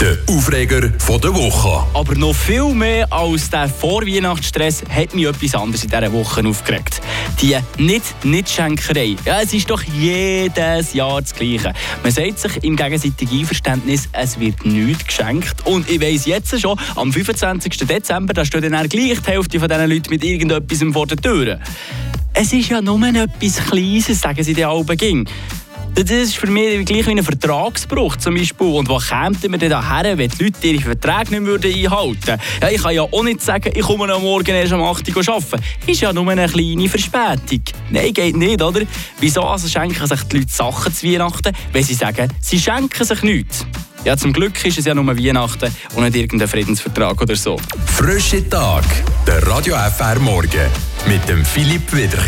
Der Aufreger von der Woche. Aber noch viel mehr als der Vorweihnachtsstress hat mich etwas anderes in dieser Woche aufgeregt. Die Nicht-Nicht-Schenkerei. Ja, es ist doch jedes Jahr das Gleiche. Man sagt sich im gegenseitigen Einverständnis, es wird nichts geschenkt. Und ich weiss jetzt schon, am 25. Dezember da steht dann gleich die Hälfte von diesen Leuten mit irgendetwas vor der Tür. Es ist ja nur etwas Kleines, sagen sie den Alben ging. Das ist für mich gleich wie ein Vertragsbruch zum Beispiel. Und wo kämen wir denn daher, wenn die Leute ihre Verträge nicht würden einhalten würden? Ja, ich kann ja auch nicht sagen, ich komme am Morgen erst um 8 Uhr arbeiten. Ist ja nur eine kleine Verspätung. Nein, geht nicht, oder? Wieso also schenken sich die Leute Sachen zu Weihnachten, wenn sie sagen, sie schenken sich nichts? Ja, zum Glück ist es ja nur Weihnachten und nicht irgendein Friedensvertrag oder so. Frische Tag. Der Radio FR Morgen. Mit dem Philipp Wiederkehr.